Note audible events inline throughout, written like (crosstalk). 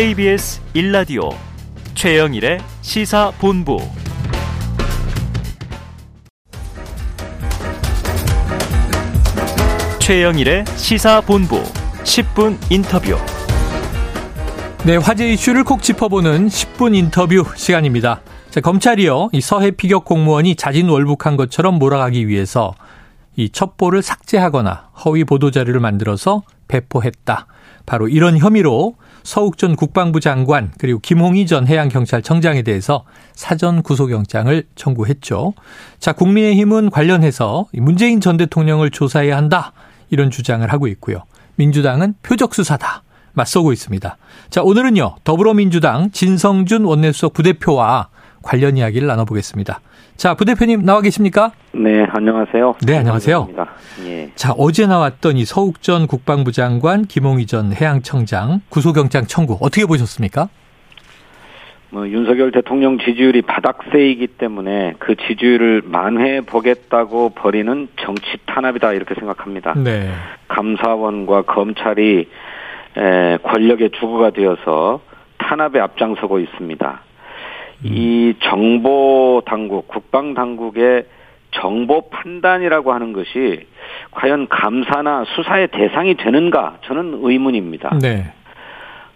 KBS 1라디오 최영일의 시사본부 최영일의 시사본부 10분 인터뷰 네, 화제 이슈를 콕 짚어보는 10분 인터뷰 시간입니다. 자, 검찰이요, 이 서해 피격 공무원이 자진 월북한 것처럼 몰아가기 위해서 이 첩보를 삭제하거나 허위 보도 자료를 만들어서 배포했다. 바로 이런 혐의로 서욱 전 국방부 장관 그리고 김홍희 전 해양경찰청장에 대해서 사전 구속영장을 청구했죠. 자, 국민의힘은 관련해서 문재인 전 대통령을 조사해야 한다. 이런 주장을 하고 있고요. 민주당은 표적 수사다. 맞서고 있습니다. 자, 오늘은요, 더불어민주당 진성준 원내수석 부대표와 관련 이야기를 나눠보겠습니다. 자, 부대표님 나와 계십니까? 네, 안녕하세요. 네, 안녕하세요. 예. 자, 어제 나왔던 이 서욱 전 국방부 장관, 김홍희 전 해양청장 구속영장 청구 어떻게 보셨습니까? 뭐 윤석열 대통령 지지율이 바닥세이기 때문에 그 지지율을 만회해 보겠다고 벌이는 정치 탄압이다 이렇게 생각합니다. 네. 감사원과 검찰이 에, 권력의 주구가 되어서 탄압에 앞장서고 있습니다. 이 정보 당국, 국방 당국의 정보 판단이라고 하는 것이 과연 감사나 수사의 대상이 되는가 저는 의문입니다. 네.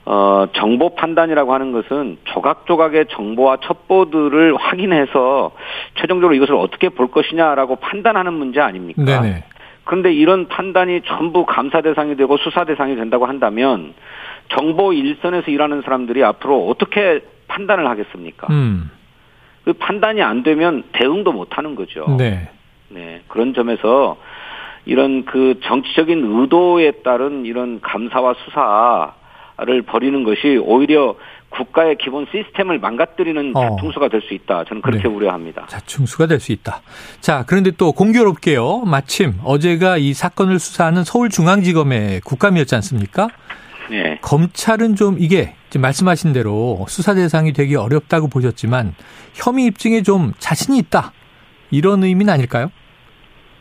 어, 정보 판단이라고 하는 것은 조각조각의 정보와 첩보들을 확인해서 최종적으로 이것을 어떻게 볼 것이냐라고 판단하는 문제 아닙니까? 네네. 그런데 이런 판단이 전부 감사 대상이 되고 수사 대상이 된다고 한다면 정보 일선에서 일하는 사람들이 앞으로 어떻게 판단을 하겠습니까? 음. 그 판단이 안 되면 대응도 못 하는 거죠. 네. 네. 그런 점에서 이런 그 정치적인 의도에 따른 이런 감사와 수사를 벌이는 것이 오히려 국가의 기본 시스템을 망가뜨리는 어. 자충수가 될 수 있다. 저는 그렇게 네. 우려합니다. 자충수가 될 수 있다. 자, 그런데 또 공교롭게요. 마침 어제가 이 사건을 수사하는 서울중앙지검의 국감이었지 않습니까? 네. 검찰은 좀 이게 지금 말씀하신 대로 수사 대상이 되기 어렵다고 보셨지만 혐의 입증에 좀 자신이 있다. 이런 의미는 아닐까요?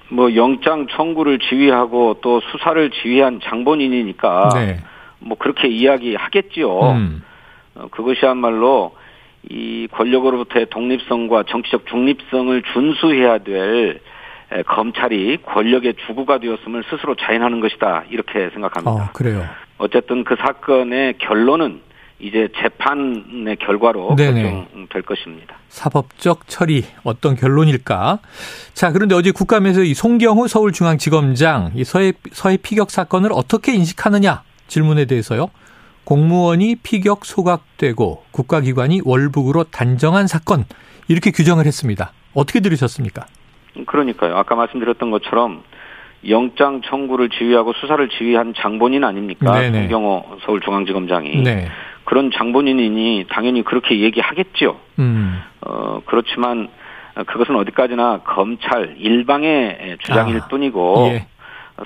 뭐 영장 청구를 지휘하고 또 수사를 지휘한 장본인이니까 네. 뭐 그렇게 이야기하겠지요. 음. 어, 그것이야말로 이 권력으로부터의 독립성과 정치적 중립성을 준수해야 될 에, 검찰이 권력의 주구가 되었음을 스스로 자인하는 것이다 이렇게 생각합니다. 어, 그래요. 어쨌든 그 사건의 결론은 이제 재판의 결과로 네네. 결정될 것입니다. 사법적 처리 어떤 결론일까? 자, 그런데 어제 국감에서 이 송경호 서울중앙지검장 이 서해 서해 피격 사건을 어떻게 인식하느냐 질문에 대해서요. 공무원이 피격 소각되고 국가기관이 월북으로 단정한 사건 이렇게 규정을 했습니다. 어떻게 들으셨습니까? 그러니까요. 아까 말씀드렸던 것처럼 영장 청구를 지휘하고 수사를 지휘한 장본인 아닙니까? 네네. 송경호 서울중앙지검장이 네. 그런 장본인이니 당연히 그렇게 얘기하겠죠. 음. 어 그렇지만 그것은 어디까지나 검찰 일방의 주장일 아, 뿐이고 예.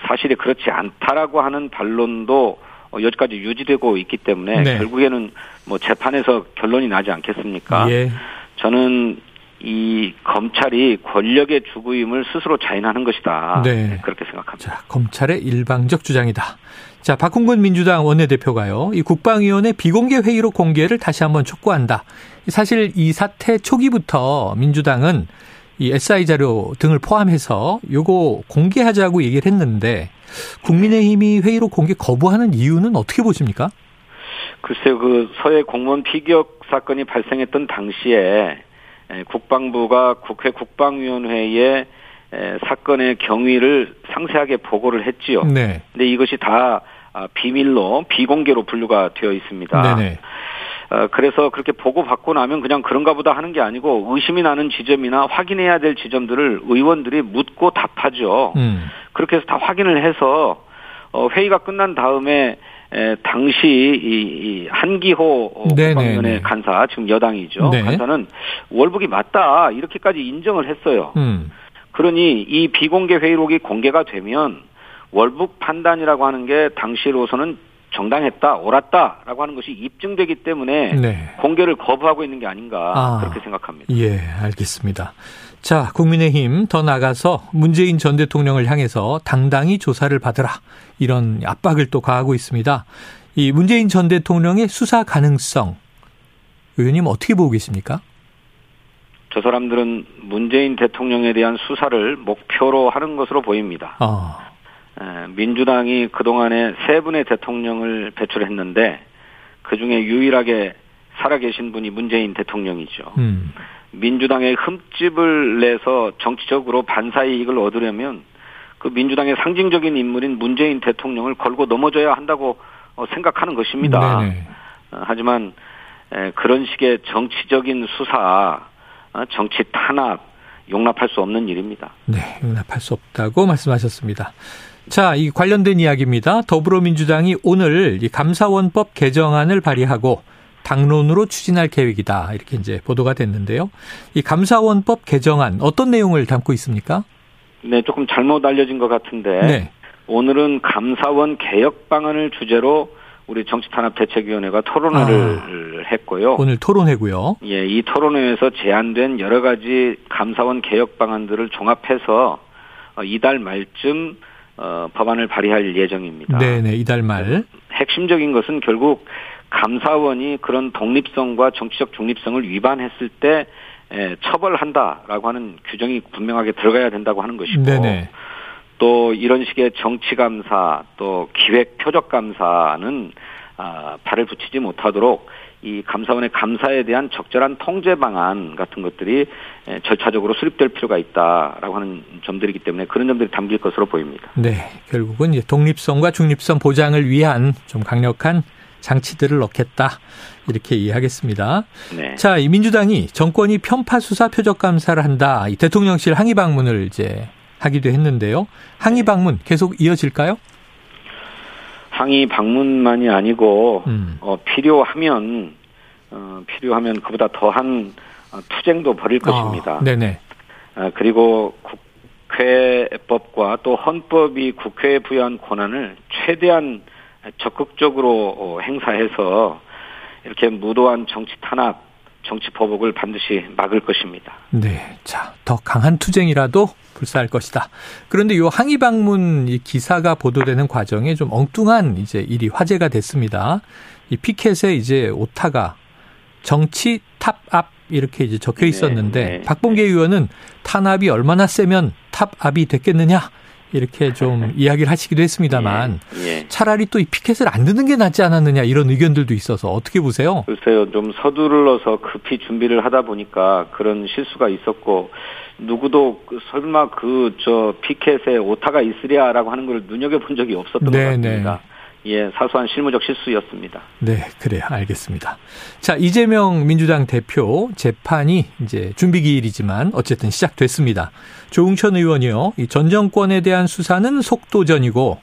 사실이 그렇지 않다라고 하는 반론도 어, 여기까지 유지되고 있기 때문에 네. 결국에는 뭐 재판에서 결론이 나지 않겠습니까? 예. 저는 이 검찰이 권력의 주구임을 스스로 자인하는 것이다. 네. 그렇게 생각합니다. 자, 검찰의 일방적 주장이다. 자, 박홍근 민주당 원내대표가요. 이 국방위원회 비공개 회의로 공개를 다시 한번 촉구한다. 사실 이 사태 초기부터 민주당은 이 SI 자료 등을 포함해서 요거 공개하자고 얘기를 했는데 국민의힘이 회의로 공개 거부하는 이유는 어떻게 보십니까? 글쎄요, 그 서해 공무원 피격 사건이 발생했던 당시에 에, 국방부가 국회 국방위원회에 에, 사건의 경위를 상세하게 보고를 했지요. 네. 근데 이것이 다 아, 비밀로 비공개로 분류가 되어 있습니다. 네네. 어, 그래서 그렇게 보고 받고 나면 그냥 그런가 보다 하는 게 아니고 의심이 나는 지점이나 확인해야 될 지점들을 의원들이 묻고 답하죠. 음. 그렇게 해서 다 확인을 해서 어, 회의가 끝난 다음에 에, 당시 이, 이 한기호 어, 네네네. 국방위원회 간사 지금 여당이죠. 네. 간사는 월북이 맞다 이렇게까지 인정을 했어요. 음. 그러니 이 비공개 회의록이 공개가 되면 월북 판단이라고 하는 게 당시로서는 정당했다, 옳았다라고 하는 것이 입증되기 때문에 네. 공개를 거부하고 있는 게 아닌가 아. 그렇게 생각합니다. 예, 알겠습니다. 자, 국민의힘 더 나가서 문재인 전 대통령을 향해서 당당히 조사를 받으라. 이런 압박을 또 가하고 있습니다. 이 문재인 전 대통령의 수사 가능성 의원님 어떻게 보고 계십니까? 저 사람들은 문재인 대통령에 대한 수사를 목표로 하는 것으로 보입니다. 어. 민주당이 그동안에 세 분의 대통령을 배출했는데 그 중에 유일하게 살아계신 분이 문재인 대통령이죠. 음. 민주당의 흠집을 내서 정치적으로 반사 이익을 얻으려면 그 민주당의 상징적인 인물인 문재인 대통령을 걸고 넘어져야 한다고 어, 생각하는 것입니다. 네네. 어, 하지만 그런 식의 정치적인 수사, 어, 정치 탄압 용납할 수 없는 일입니다. 네, 용납할 수 없다고 말씀하셨습니다. 자, 이 관련된 이야기입니다. 더불어민주당이 오늘 이 감사원법 개정안을 발의하고 당론으로 추진할 계획이다. 이렇게 이제 보도가 됐는데요. 이 감사원법 개정안 어떤 내용을 담고 있습니까? 네, 조금 잘못 알려진 것 같은데 네. 오늘은 감사원 개혁 방안을 주제로 우리 정치탄압대책위원회가 토론회를 아, 했고요. 오늘 토론회고요. 예, 이 토론회에서 제안된 여러 가지 감사원 개혁 방안들을 종합해서 어, 이달 말쯤 어, 법안을 발의할 예정입니다. 네네, 이달 말. 핵심적인 것은 결국 감사원이 그런 독립성과 정치적 중립성을 위반했을 때 에, 처벌한다라고 하는 규정이 분명하게 들어가야 된다고 하는 것이고 네네. 또 이런 식의 정치 감사 또 기획 표적 감사는 아, 발을 붙이지 못하도록 이 감사원의 감사에 대한 적절한 통제 방안 같은 것들이 에, 절차적으로 수립될 필요가 있다라고 하는 점들이기 때문에 그런 점들이 담길 것으로 보입니다. 네, 결국은 독립성과 중립성 보장을 위한 좀 강력한 장치들을 넣겠다. 이렇게 이해하겠습니다. 네. 자, 이 민주당이 정권이 편파 수사 표적 감사를 한다. 이 대통령실 항의 방문을 이제 하기도 했는데요. 항의 네. 방문 계속 이어질까요? 항의 방문만이 아니고 음. 어, 필요하면 어, 필요하면 그보다 더한 어, 투쟁도 벌일 것입니다. 아, 네네. 아, 그리고 국회법과 또 헌법이 국회에 부여한 권한을 최대한 적극적으로 어, 행사해서 이렇게 무도한 정치 탄압, 정치 보복을 반드시 막을 것입니다. 네. 자, 더 강한 투쟁이라도 불사할 것이다. 그런데 이 항의 방문 이 기사가 보도되는 과정에 좀 엉뚱한 이제 일이 화제가 됐습니다. 이 피켓에 이제 오타가 정치 탑압 이렇게 이제 적혀 있었는데 네, 네. 박봉계 의원은 탄압이 얼마나 세면 탑압이 됐겠느냐 이렇게 좀 (laughs) 이야기를 하시기도 했습니다만 예, 예. 차라리 또 이 피켓을 안 듣는 게 낫지 않았느냐 이런 의견들도 있어서 어떻게 보세요? 글쎄요, 좀 서두르러서 급히 준비를 하다 보니까 그런 실수가 있었고, 누구도 그 설마 그 저 피켓에 오타가 있으랴라고 하는 걸 눈여겨 본 적이 없었던 네, 것 같습니다. 예, 사소한 실무적 실수였습니다. 네, 그래요. 알겠습니다. 자, 이재명 민주당 대표 재판이 이제 준비 기일이지만 어쨌든 시작됐습니다. 조웅천 의원이요. 이 전 정권에 대한 수사는 속도전이고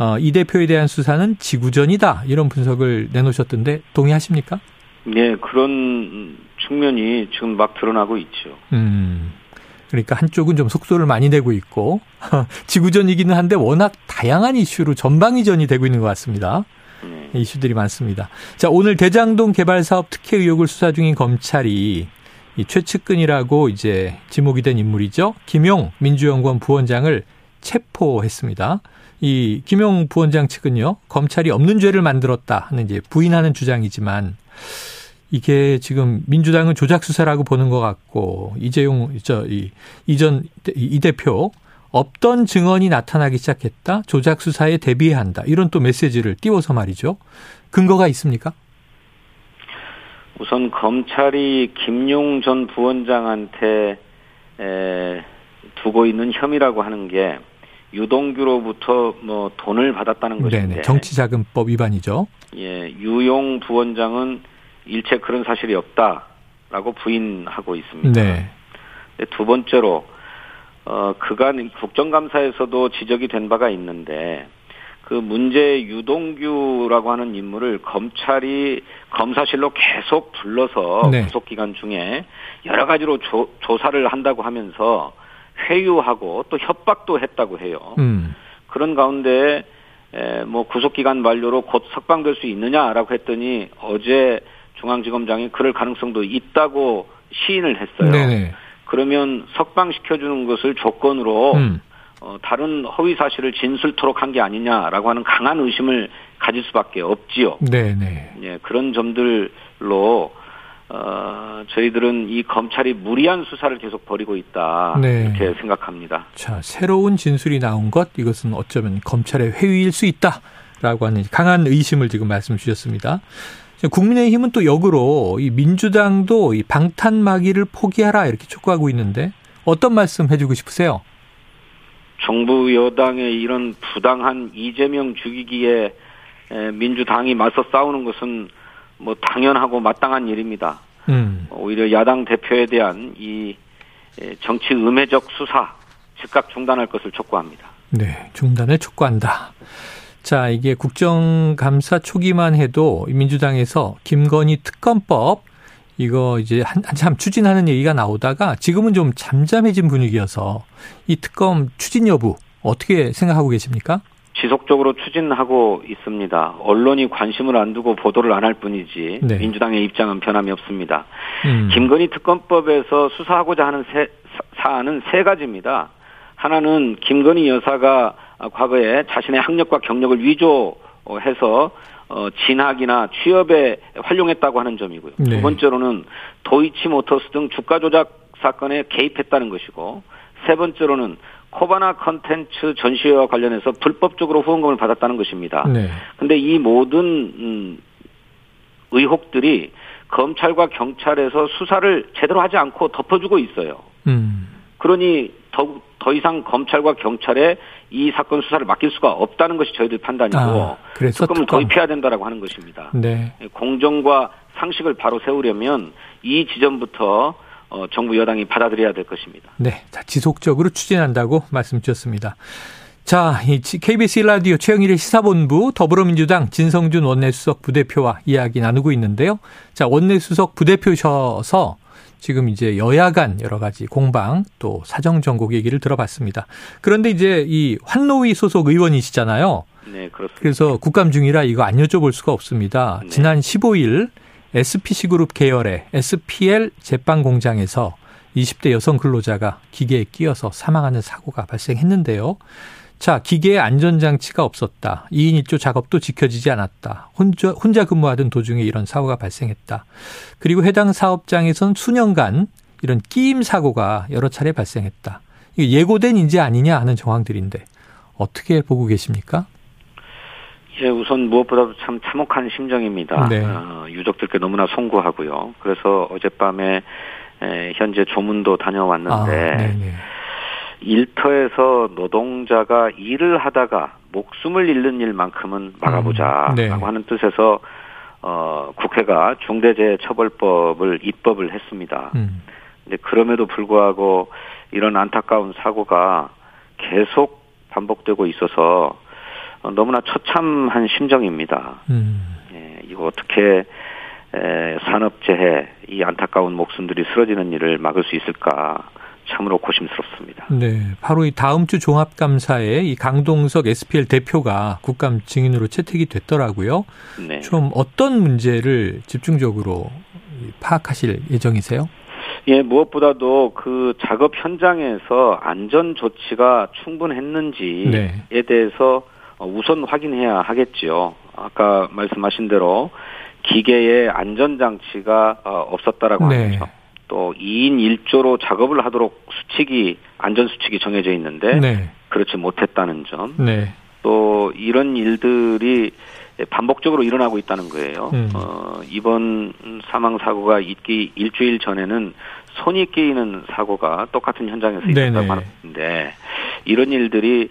어, 이 대표에 대한 수사는 지구전이다. 이런 분석을 내놓으셨던데 동의하십니까? 네, 그런 측면이 지금 막 드러나고 있죠. 음. 그러니까 한쪽은 좀 속도를 많이 내고 있고 (laughs) 지구전이기는 한데 워낙 다양한 이슈로 전방위전이 되고 있는 것 같습니다. 네. 이슈들이 많습니다. 자, 오늘 대장동 개발 사업 특혜 의혹을 수사 중인 검찰이 이 최측근이라고 이제 지목이 된 인물이죠. 김용 민주연구원 부원장을 체포했습니다. 이 김용 부원장 측은요, 검찰이 없는 죄를 만들었다 하는 이제 부인하는 주장이지만 이게 지금 민주당은 조작 수사라고 보는 것 같고 이재용 저이 이전 이 대표 없던 증언이 나타나기 시작했다. 조작 수사에 대비해야 한다. 이런 또 메시지를 띄워서 말이죠. 근거가 있습니까? 우선 검찰이 김용 전 부원장한테 에, 두고 있는 혐의라고 하는 게 유동규로부터 뭐 돈을 받았다는 것인데 네네. 정치자금법 위반이죠. 예, 유용 부원장은 일체 그런 사실이 없다라고 부인하고 있습니다. 네. 두 번째로 어 그간 국정감사에서도 지적이 된 바가 있는데 그 문제 유동규라고 하는 인물을 검찰이 검사실로 계속 불러서 네. 구속 기간 중에 여러 가지로 조, 조사를 한다고 하면서 회유하고 또 협박도 했다고 해요. 음. 그런 가운데 에, 뭐 구속 기간 만료로 곧 석방될 수 있느냐라고 했더니 어제 중앙지검장이 그럴 가능성도 있다고 시인을 했어요. 네네. 그러면 석방시켜주는 것을 조건으로 음. 어, 다른 허위 사실을 진술토록 한 게 아니냐라고 하는 강한 의심을 가질 수밖에 없지요. 네, 네. 예, 그런 점들로 어, 저희들은 이 검찰이 무리한 수사를 계속 벌이고 있다 네. 이렇게 생각합니다. 자, 새로운 진술이 나온 것 이것은 어쩌면 검찰의 회의일 수 있다라고 하는 강한 의심을 지금 말씀 주셨습니다. 국민의힘은 또 역으로 이 민주당도 이 방탄마기를 포기하라 이렇게 촉구하고 있는데 어떤 말씀 해주고 싶으세요? 정부 여당의 이런 부당한 이재명 죽이기에 민주당이 맞서 싸우는 것은 뭐 당연하고 마땅한 일입니다. 음. 오히려 야당 대표에 대한 이 정치 음해적 수사 즉각 중단할 것을 촉구합니다. 네, 중단을 촉구한다. 자, 이게 국정감사 초기만 해도 민주당에서 김건희 특검법 이거 이제 한, 한참 추진하는 얘기가 나오다가 지금은 좀 잠잠해진 분위기여서 이 특검 추진 여부 어떻게 생각하고 계십니까? 지속적으로 추진하고 있습니다. 언론이 관심을 안 두고 보도를 안 할 뿐이지 네. 민주당의 입장은 변함이 없습니다. 음. 김건희 특검법에서 수사하고자 하는 세, 사안은 세 가지입니다. 하나는 김건희 여사가 과거에 자신의 학력과 경력을 위조해서 어, 진학이나 취업에 활용했다고 하는 점이고요. 네. 두 번째로는 도이치모터스 등 주가 조작 사건에 개입했다는 것이고 세 번째로는 코바나 컨텐츠 전시회와 관련해서 불법적으로 후원금을 받았다는 것입니다. 네. 근데 이 모든 음, 의혹들이 검찰과 경찰에서 수사를 제대로 하지 않고 덮어주고 있어요. 음. 그러니 더, 더 이상 검찰과 경찰에 이 사건 수사를 맡길 수가 없다는 것이 저희들 판단이고 아, 그래서 특검을 특검. 도입해야 된다라고 하는 것입니다. 네. 공정과 상식을 바로 세우려면 이 지점부터 어, 정부 여당이 받아들여야 될 것입니다. 네. 자, 지속적으로 추진한다고 말씀 주셨습니다. 자, 이 KBS 라디오 최영일의 시사본부 더불어민주당 진성준 원내수석 부대표와 이야기 나누고 있는데요. 자, 원내수석 부대표셔서 지금 이제 여야 간 여러 가지 공방 또 사정 전곡 얘기를 들어봤습니다. 그런데 이제 이 환노위 소속 의원이시잖아요. 네, 그렇습니다. 그래서 국감 중이라 이거 안 여쭤볼 수가 없습니다. 네. 지난 15일 SPC그룹 계열의 SPL 제빵 공장에서 20대 여성 근로자가 기계에 끼어서 사망하는 사고가 발생했는데요. 자, 기계에 안전장치가 없었다. 2인 1조 작업도 지켜지지 않았다. 혼자, 혼자 근무하던 도중에 이런 사고가 발생했다. 그리고 해당 사업장에선 수년간 이런 끼임 사고가 여러 차례 발생했다. 이게 예고된 인재 아니냐 하는 정황들인데 어떻게 보고 계십니까? 예, 우선 무엇보다도 참 참혹한 심정입니다. 네. 어, 유족들께 너무나 송구하고요. 그래서 어젯밤에 에, 현재 조문도 다녀왔는데 아, 네네. 일터에서 노동자가 일을 하다가 목숨을 잃는 일만큼은 막아보자라고 음, 네. 하는 뜻에서 어, 국회가 중대재해처벌법을 입법을 했습니다. 음. 근데 그럼에도 불구하고 이런 안타까운 사고가 계속 반복되고 있어서 어, 너무나 처참한 심정입니다. 음. 예, 이거 어떻게 에, 산업재해 이 안타까운 목숨들이 쓰러지는 일을 막을 수 있을까 참으로 고심스럽습니다. 네. 바로 이 다음 주 종합감사에 이 강동석 SPL 대표가 국감 증인으로 채택이 됐더라고요. 네. 좀 어떤 문제를 집중적으로 파악하실 예정이세요? 예, 무엇보다도 그 작업 현장에서 안전 조치가 충분했는지에 네. 대해서 어, 우선 확인해야 하겠지요. 아까 말씀하신 대로 기계에 안전 장치가 어, 없었다라고 네. 점. 또 2인 1조로 작업을 하도록 수칙이 안전 수칙이 정해져 있는데 네. 그렇지 못했다는 점. 네. 또 이런 일들이 반복적으로 일어나고 있다는 거예요. 음. 어, 이번 사망 사고가 있기 일주일 전에는 손이 끼이는 사고가 똑같은 현장에서. 있었다고 하는데 이런 일들이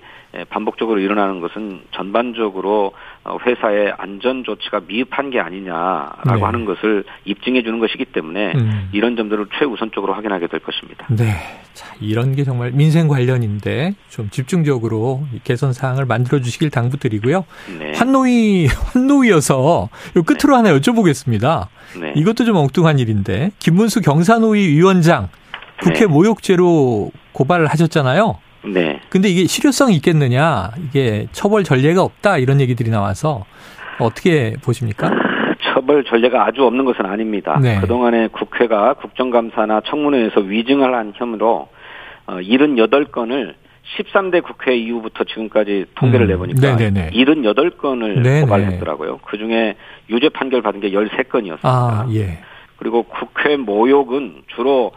반복적으로 일어나는 것은 전반적으로 어, 회사의 안전 조치가 미흡한 게 아니냐라고 네. 하는 것을 입증해 주는 것이기 때문에 음. 이런 점들을 최우선적으로 확인하게 될 것입니다. 네. 자, 이런 게 정말 민생 관련인데 좀 집중적으로 이 개선 사항을 만들어 주시길 당부드리고요. 네. 환노위 환노위여서 요 끝으로 하나 여쭤보겠습니다. 네. 이것도 좀 엉뚱한 일인데 김문수 경사노위 위원장 국회 네. 모욕죄로 고발을 하셨잖아요. 네. 근데 이게 실효성이 있겠느냐? 이게 처벌 전례가 없다 이런 얘기들이 나와서 어떻게 보십니까? 처벌 전례가 아주 없는 것은 아닙니다. 네. 그동안에 국회가 국정감사나 청문회에서 위증을 한 혐의로 어, 78건을 13대 국회 이후부터 지금까지 통계를 음, 내보니까 네네네. 78건을 네네. 고발했더라고요. 그중에 유죄 판결 받은 게 13건이었습니다. 아, 예. 그리고 국회 모욕은 주로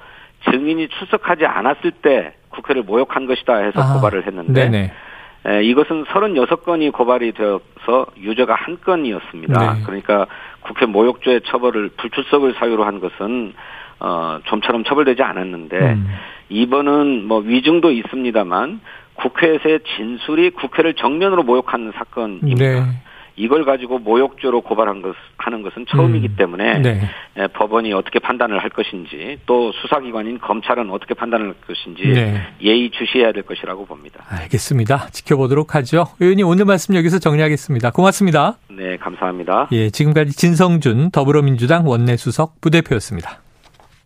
증인이 출석하지 않았을 때 국회를 모욕한 것이다 해서 아, 고발을 했는데 네네. 에, 이것은 36건이 고발이 되어서 유죄가 한 건이었습니다. 네. 그러니까 국회 모욕죄 처벌을 불출석을 사유로 한 것은 어, 좀처럼 처벌되지 않았는데 음. 이번은 뭐 위증도 있습니다만 국회에서의 진술이 국회를 정면으로 모욕한 사건입니다. 네. 이걸 가지고 모욕죄로 고발한 것 하는 것은 처음이기 음. 때문에 네. 에, 법원이 어떻게 판단을 할 것인지 또 수사기관인 검찰은 어떻게 판단을 할 것인지 네. 예의 주시해야 될 것이라고 봅니다. 알겠습니다. 지켜보도록 하죠. 의원님 오늘 말씀 여기서 정리하겠습니다. 고맙습니다. 네, 감사합니다. 예, 지금까지 진성준 더불어민주당 원내수석 부대표였습니다.